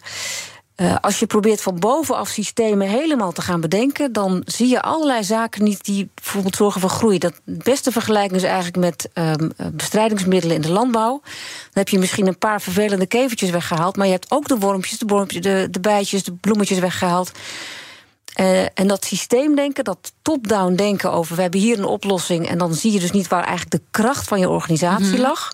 uh, als je probeert van bovenaf systemen helemaal te gaan bedenken, dan zie je allerlei zaken niet die bijvoorbeeld zorgen voor groei. Dat beste vergelijking is eigenlijk met um, bestrijdingsmiddelen in de landbouw. Dan heb je misschien een paar vervelende kevertjes weggehaald, maar je hebt ook de wormpjes, de, wormpjes, de, de bijtjes, de bloemetjes weggehaald. Uh, en dat systeemdenken, dat top-down denken over we hebben hier een oplossing en dan zie je dus niet waar eigenlijk de kracht van je organisatie mm -hmm. lag.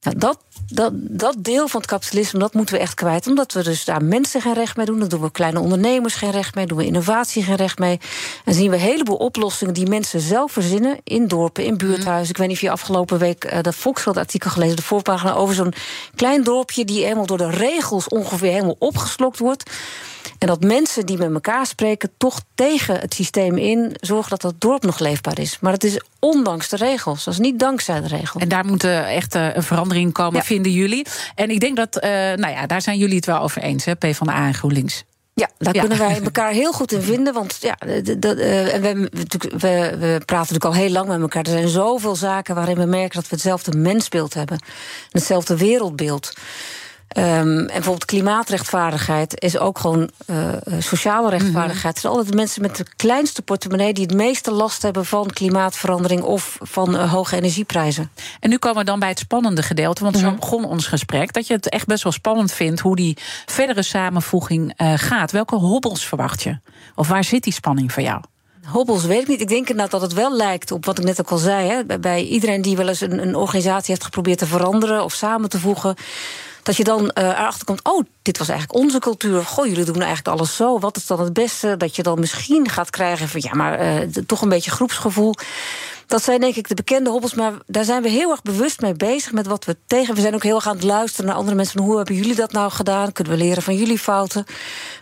Nou, dat, dat, dat deel van het kapitalisme, dat moeten we echt kwijt. Omdat we dus daar mensen geen recht mee doen. Dan doen we kleine ondernemers geen recht mee. Doen we innovatie geen recht mee. En zien we een heleboel oplossingen die mensen zelf verzinnen. In dorpen, in buurthuizen. Mm. Ik weet niet of je afgelopen week uh, dat Volkskrant-artikel gelezen. De voorpagina over zo'n klein dorpje die helemaal door de regels ongeveer helemaal opgeslokt wordt. En dat mensen die met elkaar spreken toch tegen het systeem in zorgen dat dat dorp nog leefbaar is. Maar het is ondanks de regels. Dat is niet dankzij de regels. En daar moet echt een verandering verandering komen, vinden jullie. En ik denk dat, uh, nou ja, daar zijn jullie het wel over eens, hè, PvdA en GroenLinks. Ja, daar kunnen wij elkaar heel goed in vinden. Want ja, dat, uh, en we, we, we, praten natuurlijk al heel lang met elkaar. Er zijn zoveel zaken waarin we merken dat we hetzelfde mensbeeld hebben. Hetzelfde wereldbeeld. Um, en bijvoorbeeld klimaatrechtvaardigheid is ook gewoon uh, sociale rechtvaardigheid. Het zijn altijd de mensen met de kleinste portemonnee die het meeste last hebben van klimaatverandering of van uh, hoge energieprijzen. En nu komen we dan bij het spannende gedeelte, want zo mhm. begon ons gesprek. Dat je het echt best wel spannend vindt hoe die verdere samenvoeging uh, gaat. Welke hobbels verwacht je? Of waar zit die spanning voor jou? Hobbels weet ik niet. Ik denk inderdaad dat het wel lijkt op wat ik net ook al zei. Hè, bij iedereen die wel eens een, een organisatie heeft geprobeerd te veranderen of samen te voegen dat je dan uh, erachter komt, oh, dit was eigenlijk onze cultuur. Goh, jullie doen eigenlijk alles zo. Wat is dan het beste? Dat je dan misschien gaat krijgen van, ja, maar uh, toch een beetje groepsgevoel. Dat zijn denk ik de bekende hobbels, maar daar zijn we heel erg bewust mee bezig met wat we tegen. We zijn ook heel erg aan het luisteren naar andere mensen. hoe hebben jullie dat nou gedaan? Kunnen we leren van jullie fouten?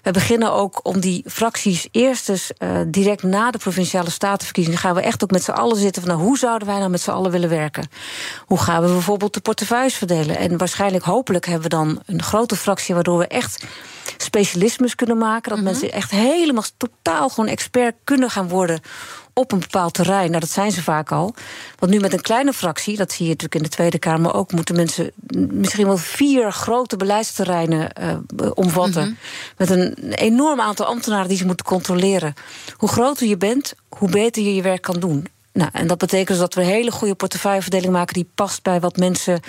We beginnen ook om die fracties eerst dus uh, direct na de provinciale statenverkiezingen gaan we echt ook met z'n allen zitten van nou, hoe zouden wij nou met z'n allen willen werken? Hoe gaan we bijvoorbeeld de portefeuilles verdelen? En waarschijnlijk, hopelijk, hebben we dan een grote fractie waardoor we echt specialismes kunnen maken. Dat mm -hmm. mensen echt helemaal totaal gewoon expert kunnen gaan worden op een bepaald terrein. Nou, dat zijn ze vaak al. Want nu met een kleine fractie, dat zie je natuurlijk in de Tweede Kamer ook, moeten mensen misschien wel vier grote beleidsterreinen uh, omvatten. Mhm. Met een enorm aantal ambtenaren die ze moeten controleren. Hoe groter je bent, hoe beter je je werk kan doen. Nou, en dat betekent dus dat we een hele goede portefeuilleverdeling maken die past bij wat mensen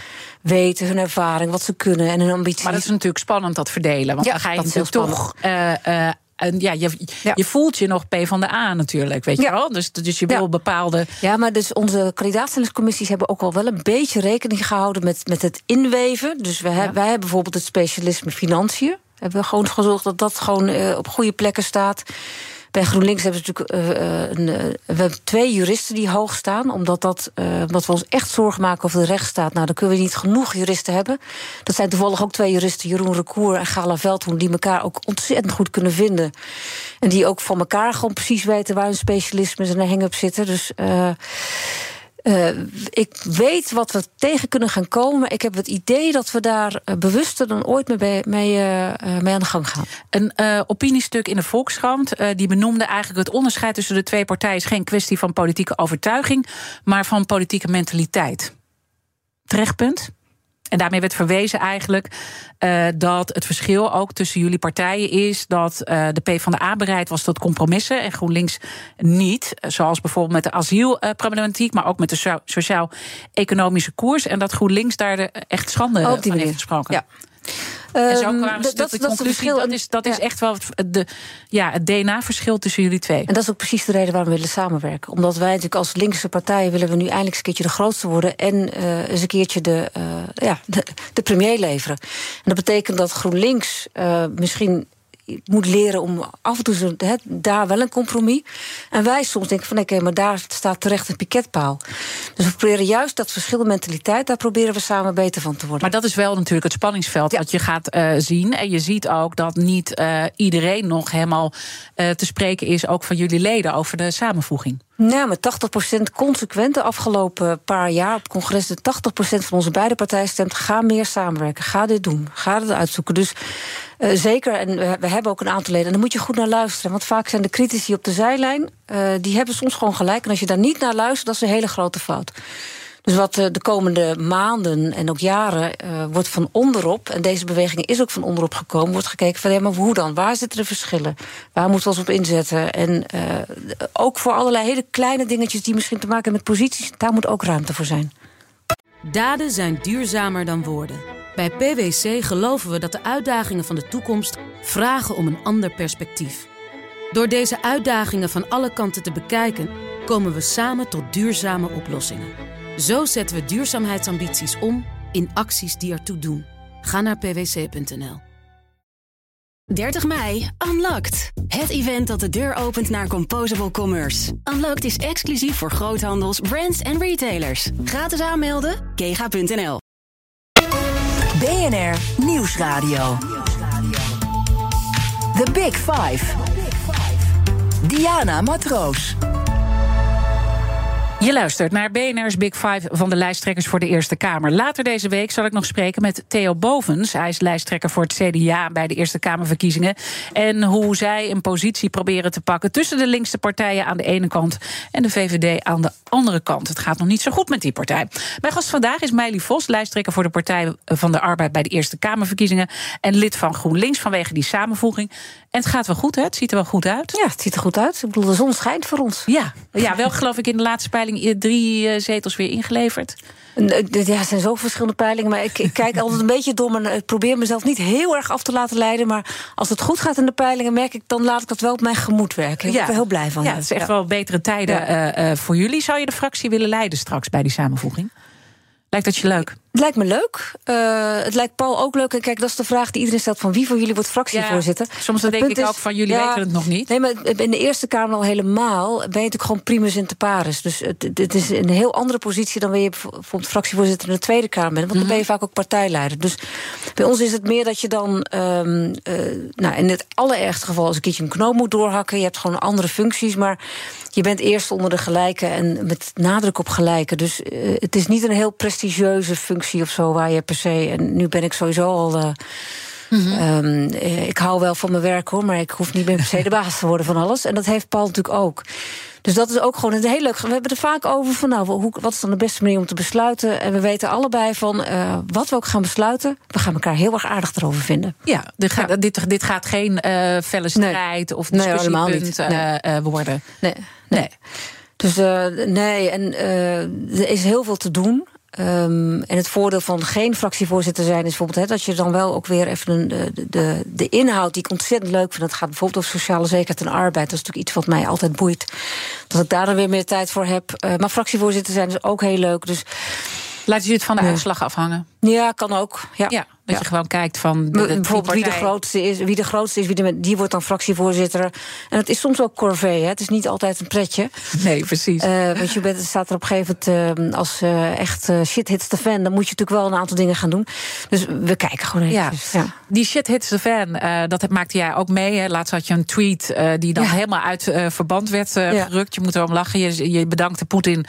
weten, hun ervaring, wat ze kunnen en hun ambities. Maar dat is natuurlijk spannend, dat verdelen. Want ja, dan ga je natuurlijk toch uh, en ja, je, je voelt je nog P van de A natuurlijk, weet je wel. Dus, dus je wil bepaalde. Ja, maar dus onze kandidaatstellingscommissies hebben ook al wel een beetje rekening gehouden met, met het inweven. Dus we wij hebben bijvoorbeeld het specialisme financiën. Hebben we gewoon gezorgd dat dat gewoon uh, op goede plekken staat. Bij GroenLinks hebben ze natuurlijk uh, een, uh, we twee juristen die hoog staan. Omdat, dat, omdat we ons echt zorgen maken over de rechtsstaat. Nou, dan kunnen we niet genoeg juristen hebben. Dat zijn toevallig ook twee juristen, Jeroen Recour en Gala Veldhoen... die elkaar ook ontzettend goed kunnen vinden. En die ook van elkaar gewoon precies weten waar hun specialismes en hang-up zitten. Dus... Uh, ik weet wat we tegen kunnen gaan komen. Ik heb het idee dat we daar uh, bewuster dan ooit mee, mee, uh, mee aan de gang gaan. Een opiniestuk in de Volkskrant. die benoemde eigenlijk het onderscheid tussen de twee partijen. is geen kwestie van politieke overtuiging. maar van politieke mentaliteit. Terechtpunt? En daarmee werd verwezen eigenlijk uh, dat het verschil ook tussen jullie partijen is dat uh, de PvdA bereid was tot compromissen en GroenLinks niet. Zoals bijvoorbeeld met de asielproblematiek, maar ook met de sociaal-economische koers. En dat GroenLinks daar de echt schande van heeft gesproken. Ja. En zo ehm, kwamen ze dat, de conclusie, dat, is, dat is echt wel het, ja, het DNA-verschil tussen jullie twee. En dat is ook precies de reden waarom we willen samenwerken. Omdat wij natuurlijk als linkse partij willen we nu eindelijk eens een keertje de grootste worden... en uh, eens een keertje de, uh, ja, de, de premier leveren. En dat betekent dat GroenLinks uh, misschien moet leren om af en toe zo, he, daar wel een compromis. En wij soms denken van oké, maar daar staat terecht een piketpaal. Dus we proberen juist dat verschil mentaliteit, daar proberen we samen beter van te worden. Maar dat is wel natuurlijk het spanningsveld ja. wat je gaat uh, zien. En je ziet ook dat niet uh, iedereen nog helemaal uh, te spreken is, ook van jullie leden, over de samenvoeging. Nou, met 80% consequent de afgelopen paar jaar op congres... de 80% van onze beide partijen stemt... ga meer samenwerken, ga dit doen, ga het uitzoeken. Dus uh, zeker, en we, hebben ook een aantal leden... en daar moet je goed naar luisteren. Want vaak zijn de critici op de zijlijn... Uh, die hebben soms gewoon gelijk. En als je daar niet naar luistert, dat is een hele grote fout. Dus wat eh, de komende maanden en ook jaren uh, wordt van onderop... en deze beweging is ook van onderop gekomen... wordt gekeken van, ja, maar hoe dan? Waar zitten de verschillen? Waar moeten we ons op inzetten? En uh, ook voor allerlei hele kleine dingetjes... die misschien te maken hebben met posities... daar moet ook ruimte voor zijn. Daden zijn duurzamer dan woorden. Bij PwC geloven we dat de uitdagingen van de toekomst... vragen om een ander perspectief. Door deze uitdagingen van alle kanten te bekijken... komen we samen tot duurzame oplossingen. Zo zetten we duurzaamheidsambities om in acties die ertoe doen. Ga naar pwc.nl. 30 mei, Unlocked. Het event dat de deur opent naar Composable Commerce. Unlocked is exclusief voor groothandels, brands en retailers. Gratis aanmelden, kega.nl. BNR Nieuwsradio. The Big Five. Diana Matroos. Je luistert naar BNR's Big Five van de lijsttrekkers voor de Eerste Kamer. Later deze week zal ik nog spreken met Theo Bovens. Hij is lijsttrekker voor het CDA bij de Eerste Kamerverkiezingen. En hoe zij een positie proberen te pakken tussen de linkse partijen aan de ene kant en de VVD aan de andere kant. Het gaat nog niet zo goed met die partij. Mijn gast vandaag is Meili Vos, lijsttrekker voor de Partij van de Arbeid bij de Eerste Kamerverkiezingen. En lid van GroenLinks vanwege die samenvoeging. En het gaat wel goed, hè? Het ziet er wel goed uit. Ja, het ziet er goed uit. Ik bedoel, de zon schijnt voor ons. Ja, ja wel geloof ik in de laatste peiling drie eh, zetels weer ingeleverd. Ja, er zijn zo verschillende peilingen. Maar ik, ik kijk altijd een beetje dom en ik probeer mezelf niet heel erg af te laten leiden. Maar als het goed gaat in de peilingen, merk ik, dan laat ik dat wel op mijn gemoed werken. Ik ben er heel blij van. Ja, het is echt wel betere tijden uh, uh, voor jullie. Zou je de fractie willen leiden straks bij die samenvoeging? Lijkt dat je leuk? Het lijkt me leuk. Uh, het lijkt Paul ook leuk. En kijk, dat is de vraag die iedereen stelt: van wie van jullie wordt fractievoorzitter? Ja, soms dan denk ik is, ook van jullie ja, weten het nog niet. Nee, maar in de Eerste Kamer al helemaal ben je natuurlijk gewoon primus inter pares. Dus het, het, is een heel andere positie dan wanneer je bijvoorbeeld fractievoorzitter in de Tweede Kamer bent. Want dan ben je mhm. vaak ook partijleider. Dus bij ons is het meer dat je dan, um, uh, nou, in het allerergste geval, als een keertje een knoop moet doorhakken. Je hebt gewoon andere functies, maar je bent eerst onder de gelijken en met nadruk op gelijken. Dus uh, het is niet een heel prestigieuze functie of zo waar je per se. En nu ben ik sowieso al. Uh, mm -hmm. um, ik hou wel van mijn werk hoor, maar ik hoef niet meer per se de baas te worden van alles. En dat heeft Paul natuurlijk ook. Dus dat is ook gewoon een heel leuk. We hebben er vaak over van, nou, hoe, wat is dan de beste manier om te besluiten? En we weten allebei van uh, wat we ook gaan besluiten, we gaan elkaar heel erg aardig erover vinden. Ja, dit, ja. dit, dit gaat geen uh, felle strijd nee. of discussiepunt nee, uh, worden. Nee, nee. Dus nee, en er is heel veel te doen. Um, en het voordeel van geen fractievoorzitter zijn is bijvoorbeeld dat je dan wel ook weer even de, de, de inhoud die ik ontzettend leuk vind. Dat gaat bijvoorbeeld over sociale zekerheid en arbeid. Dat is natuurlijk iets wat mij altijd boeit. Dat ik daar dan weer meer tijd voor heb. Uh, maar fractievoorzitter zijn is ook heel leuk. Dus Laat je het van de ja. uitslag afhangen? Ja, kan ook. Ja. ja dat ja. je gewoon kijkt van. De, de, Bijvoorbeeld wie de grootste is, wie de grootste is, wie de, die wordt dan fractievoorzitter. En het is soms ook corvée, hè? het is niet altijd een pretje. Nee, precies. Uh, want je bent, staat er op een gegeven moment uh, als uh, echt shit hits the fan, dan moet je natuurlijk wel een aantal dingen gaan doen. Dus we kijken gewoon even. Ja. ja. Die shit hits the fan, dat maakte jij ook mee. Hè? Laatst had je een tweet die dan helemaal uit verband werd gerukt. Je moet erom lachen. Je, je bedankte Poetin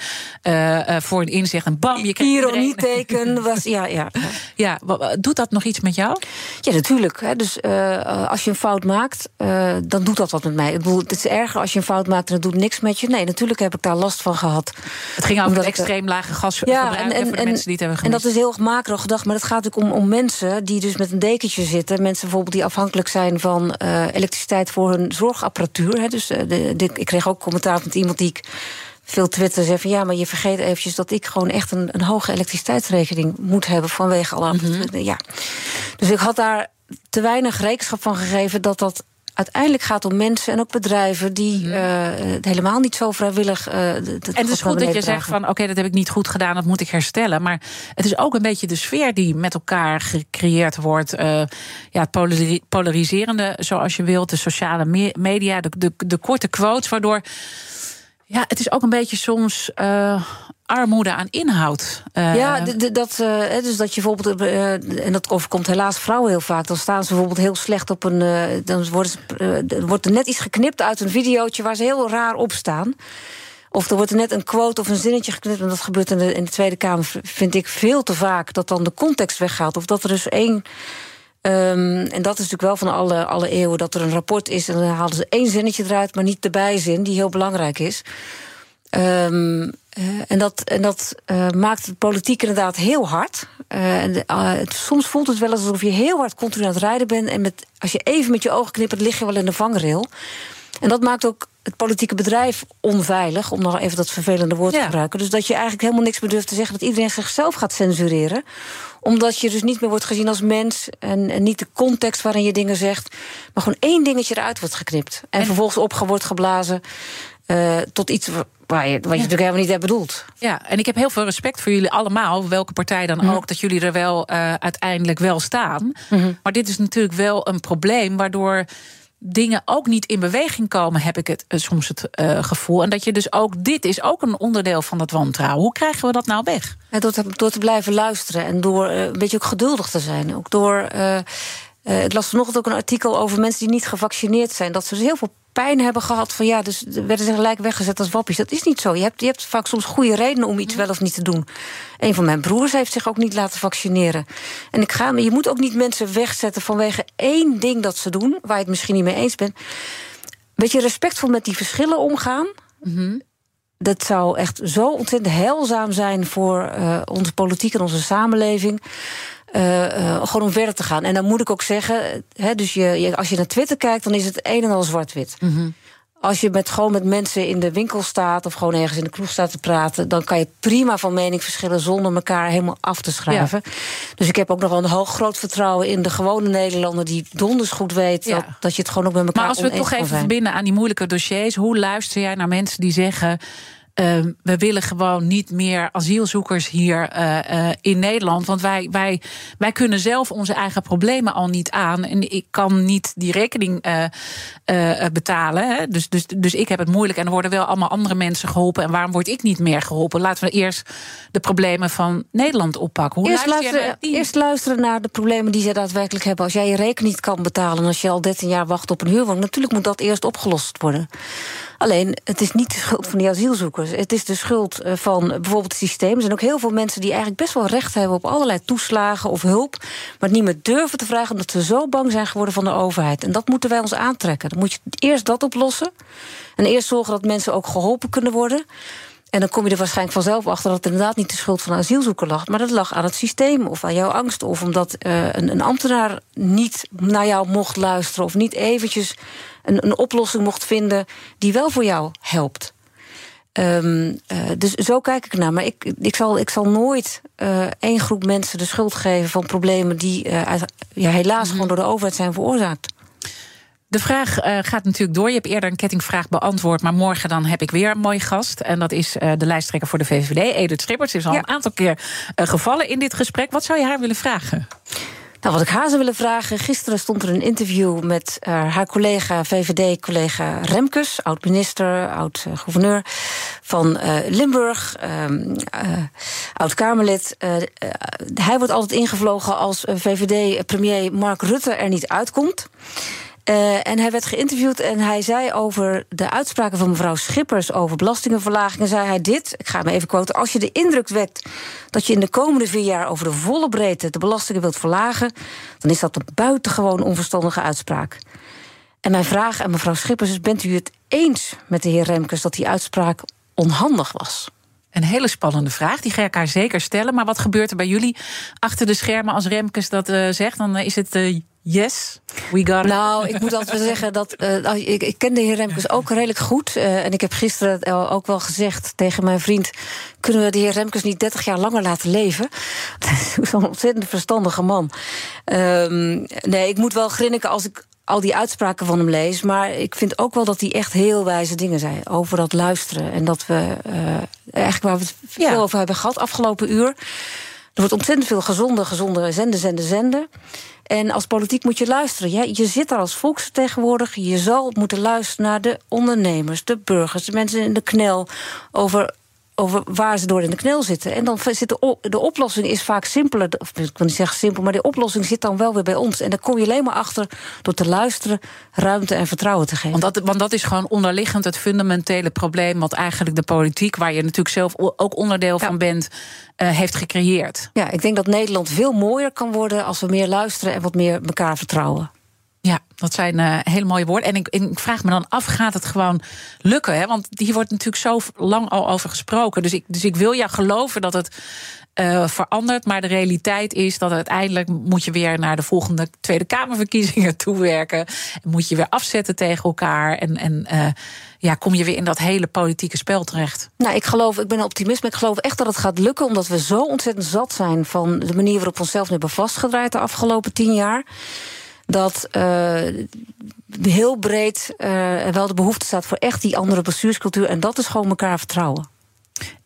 voor een inzicht en bam, je kreeg Ironieteken was, ja, ja. Ja, doet dat nog iets met jou? Ja, natuurlijk. Hè. Dus uh, als je een fout maakt, uh, dan doet dat wat met mij. Ik bedoel, het is erger als je een fout maakt en het doet niks met je. Nee, natuurlijk heb ik daar last van gehad. Het ging over het extreem lage gasverbruik ja, en, en, voor de en, mensen die het hebben gemist. En dat is heel erg macro gedacht, maar het gaat natuurlijk om, om mensen die dus met een dekentje zitten. Mensen bijvoorbeeld die afhankelijk zijn van uh, elektriciteit voor hun zorgapparatuur. Hè. Dus de, de, ik kreeg ook commentaar met iemand die ik veel Twitter zeggen van ja, maar je vergeet eventjes dat ik gewoon echt een, een hoge elektriciteitsrekening moet hebben vanwege alle. Mm -hmm. Ja. Dus ik had daar te weinig rekenschap van gegeven dat dat uiteindelijk gaat om mensen en ook bedrijven die uh, helemaal niet zo vrijwillig. Uh, en het is goed dat je zegt van oké, okay, dat heb ik niet goed gedaan, dat moet ik herstellen. Maar het is ook een beetje de sfeer die met elkaar gecreëerd wordt. Uh, ja, het polariserende, zoals je wilt, de sociale media, de, de, de korte quotes, waardoor ja, het is ook een beetje soms uh, armoede aan inhoud. Uh. Ja, dat, uh, dus dat je bijvoorbeeld, en dat overkomt helaas vrouwen heel vaak, dan staan ze bijvoorbeeld heel slecht op een. dan worden ze, wordt er net iets geknipt uit een videootje waar ze heel raar op staan. Of er wordt er net een quote of een zinnetje geknipt. En dat gebeurt in de, in de Tweede Kamer, vind ik veel te vaak. Dat dan de context weggaat. Of dat er dus één Um, en dat is natuurlijk wel van alle, alle eeuwen dat er een rapport is en dan halen ze één zinnetje eruit, maar niet de bijzin, die heel belangrijk is. Um, uh, en dat, en dat uh, maakt de politiek inderdaad heel hard. Uh, en de, het, soms voelt het wel alsof je heel hard continu aan het rijden bent. En met, als je even met je ogen knippert, lig je wel in de vangrail. En dat maakt ook het politieke bedrijf onveilig, om nog even dat vervelende woord ja. te gebruiken. Dus dat je eigenlijk helemaal niks meer durft te zeggen, dat iedereen zichzelf gaat censureren omdat je dus niet meer wordt gezien als mens. En, en niet de context waarin je dingen zegt. Maar gewoon één dingetje eruit wordt geknipt. En, en vervolgens op wordt geblazen. Uh, tot iets waar je, wat je ja. natuurlijk helemaal niet hebt bedoeld. Ja, en ik heb heel veel respect voor jullie allemaal, welke partij dan ook, dat jullie er wel uh, uiteindelijk wel staan. Mm -hmm. Maar dit is natuurlijk wel een probleem waardoor dingen ook niet in beweging komen, heb ik het uh, soms het uh, gevoel. En dat je dus ook, dit is ook een onderdeel van dat wantrouwen. Hoe krijgen we dat nou weg? Door, te, door te blijven luisteren en door uh, een beetje ook geduldig te zijn. Ook door ik las vanochtend ook een artikel over mensen die niet gevaccineerd zijn. Dat ze dus heel veel pijn hebben gehad. Van ja, dus werden ze gelijk weggezet als wappies. Dat is niet zo. Je hebt, je hebt vaak soms goede redenen om iets wel of niet te doen. Een van mijn broers heeft zich ook niet laten vaccineren. En ik ga, je moet ook niet mensen wegzetten vanwege één ding dat ze doen, waar je het misschien niet mee eens bent. Weet je, respectvol met die verschillen omgaan. Mhm. Dat zou echt zo ontzettend heilzaam zijn voor uh, onze politiek en onze samenleving. Uh, uh, gewoon om verder te gaan. En dan moet ik ook zeggen, hè, dus je, als je naar Twitter kijkt, dan is het een en al zwart-wit. Mhm. Als je met, gewoon met mensen in de winkel staat of gewoon ergens in de kroeg staat te praten, dan kan je prima van mening verschillen zonder elkaar helemaal af te schrijven. Dus ik heb ook nog wel een hoog groot vertrouwen in de gewone Nederlander die donders goed weet dat, dat je het gewoon ook met elkaar Maar als we het toch even verbinden aan die moeilijke dossiers, hoe luister jij naar mensen die zeggen Ehm, we willen gewoon niet meer asielzoekers hier uh, in Nederland. Want wij, wij, wij kunnen zelf onze eigen problemen al niet aan. En ik kan niet die rekening uh, betalen. Hè. Dus, dus, dus ik heb het moeilijk. En er worden wel allemaal andere mensen geholpen. En waarom word ik niet meer geholpen? Laten we eerst de problemen van Nederland oppakken. Hoe eerst, luisteren, eerst luisteren naar de problemen die ze daadwerkelijk hebben. Als jij je rekening niet kan betalen. Als je al 13 jaar wacht op een huurwoning. Natuurlijk moet dat eerst opgelost worden. Alleen, het is niet de schuld van die asielzoekers. Het is de schuld eh, van bijvoorbeeld het systeem. Er zijn ook heel veel mensen die eigenlijk best wel recht hebben op allerlei toeslagen of hulp. Maar niet meer durven te vragen omdat ze zo bang zijn geworden van de overheid. En dat moeten wij ons aantrekken. Dan moet je eerst dat oplossen. En eerst zorgen dat mensen ook geholpen kunnen worden. En dan kom je er waarschijnlijk vanzelf achter dat het inderdaad niet de schuld van een asielzoeker lag. Maar dat lag aan het systeem of aan jouw angst. Of omdat uh, een, een, ambtenaar niet naar jou mocht luisteren. Of niet eventjes een, een oplossing mocht vinden die wel voor jou helpt. Um, uh, dus zo kijk ik naar. Maar ik, ik, zal, ik zal nooit uh, één groep mensen de schuld geven van problemen die uh, ja, helaas mm gewoon door de overheid zijn veroorzaakt. De vraag gaat natuurlijk door. Je hebt eerder een kettingvraag beantwoord. Maar morgen dan heb ik weer een mooie gast. En dat is de lijsttrekker voor de VVD, Edith Schippers. Is al ja. een aantal keer gevallen in dit gesprek. Wat zou je haar willen vragen? Nou, wat ik haar zou willen vragen. Gisteren stond er een interview met uh, haar collega, VVD-collega Remkes, oud-minister, oud-gouverneur van uh, Limburg, uh, oud-Kamerlid. hij wordt altijd ingevlogen als VVD-premier Mark Rutte er niet uitkomt. Uh, en hij werd geïnterviewd en hij zei over de uitspraken van mevrouw Schippers over belastingenverlagingen. Zei hij dit, ik ga hem even quoten. Als je de indruk wekt dat je in de komende vier jaar over de volle breedte de belastingen wilt verlagen, dan is dat een buitengewoon onverstandige uitspraak. En mijn vraag aan mevrouw Schippers is: bent u het eens met de heer Remkes dat die uitspraak onhandig was? Een hele spannende vraag, die ga ik haar zeker stellen. Maar wat gebeurt er bij jullie achter de schermen als Remkes dat uh, zegt? Dan is het Yes, we got it. Nou, ik moet altijd zeggen dat. Uh, ik, ik, ken de heer Remkes ook redelijk goed. Uh, en ik heb gisteren ook wel gezegd tegen mijn vriend. Kunnen we de heer Remkes niet 30 jaar langer laten leven? Dat is een ontzettend verstandige man. Um, nee, ik moet wel grinniken als ik al die uitspraken van hem lees. Maar ik vind ook wel dat hij echt heel wijze dingen zei. Over dat luisteren. En dat we. Uh, eigenlijk waar we het veel ja. over hebben gehad afgelopen uur. Er wordt ontzettend veel gezonde, gezonde zenden, zenden, zenden. En als politiek moet je luisteren. Ja, je zit daar als volksvertegenwoordiger. Je zal moeten luisteren naar de ondernemers, de burgers, de mensen in de knel. Over over waar ze door in de knel zitten. En dan zit de, de oplossing is vaak simpeler. Of ik wil niet zeggen simpel, maar de oplossing zit dan wel weer bij ons. En daar kom je alleen maar achter door te luisteren, ruimte en vertrouwen te geven. Want dat, want dat is gewoon onderliggend het fundamentele probleem. wat eigenlijk de politiek, waar je natuurlijk zelf ook onderdeel ja. van bent, uh, heeft gecreëerd. Ja, ik denk dat Nederland veel mooier kan worden als we meer luisteren en wat meer elkaar vertrouwen. Dat zijn uh, hele mooie woorden. En ik, ik, vraag me dan af, gaat het gewoon lukken? Hè? Want hier wordt natuurlijk zo lang al over gesproken. Dus ik, dus ik wil ja geloven dat het uh, verandert. Maar de realiteit is dat uiteindelijk moet je weer naar de volgende Tweede Kamerverkiezingen toewerken. Moet je weer afzetten tegen elkaar. En, en uh, ja, kom je weer in dat hele politieke spel terecht. Nou, ik geloof, ik ben optimist, maar ik geloof echt dat het gaat lukken. Omdat we zo ontzettend zat zijn van de manier waarop we onszelf hebben vastgedraaid de afgelopen tien jaar dat uh, heel breed uh, wel de behoefte staat voor echt die andere bestuurscultuur. En dat is gewoon elkaar vertrouwen.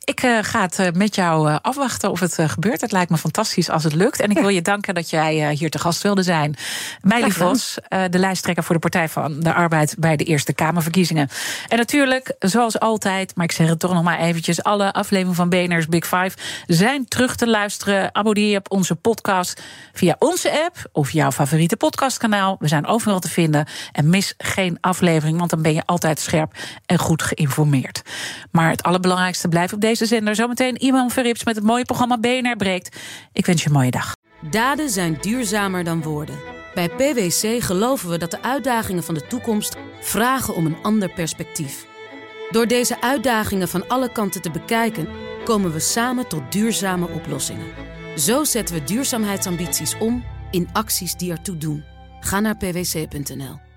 Ik uh, ga het uh, met jou uh, afwachten of het gebeurt. Het lijkt me fantastisch als het lukt. En ik wil je danken dat jij hier te gast wilde zijn. Meili Vos, de lijsttrekker voor de Partij van de Arbeid bij de Eerste Kamerverkiezingen. En natuurlijk, zoals altijd, maar ik zeg het toch nog maar eventjes... alle afleveringen van BNR's Big Five zijn terug te luisteren. Abonneer je op onze podcast via onze app of jouw favoriete podcastkanaal. We zijn overal te vinden. En mis geen aflevering, want dan ben je altijd scherp en goed geïnformeerd. Maar het allerbelangrijkste blijft op deze zender. Zometeen Iman Verrips met het mooie programma BNR Breekt. Ik wens je een mooie dag. Daden zijn duurzamer dan woorden. Bij PwC geloven we dat de uitdagingen van de toekomst vragen om een ander perspectief. Door deze uitdagingen van alle kanten te bekijken, komen we samen tot duurzame oplossingen. Zo zetten we duurzaamheidsambities om in acties die ertoe doen. Ga naar pwc.nl.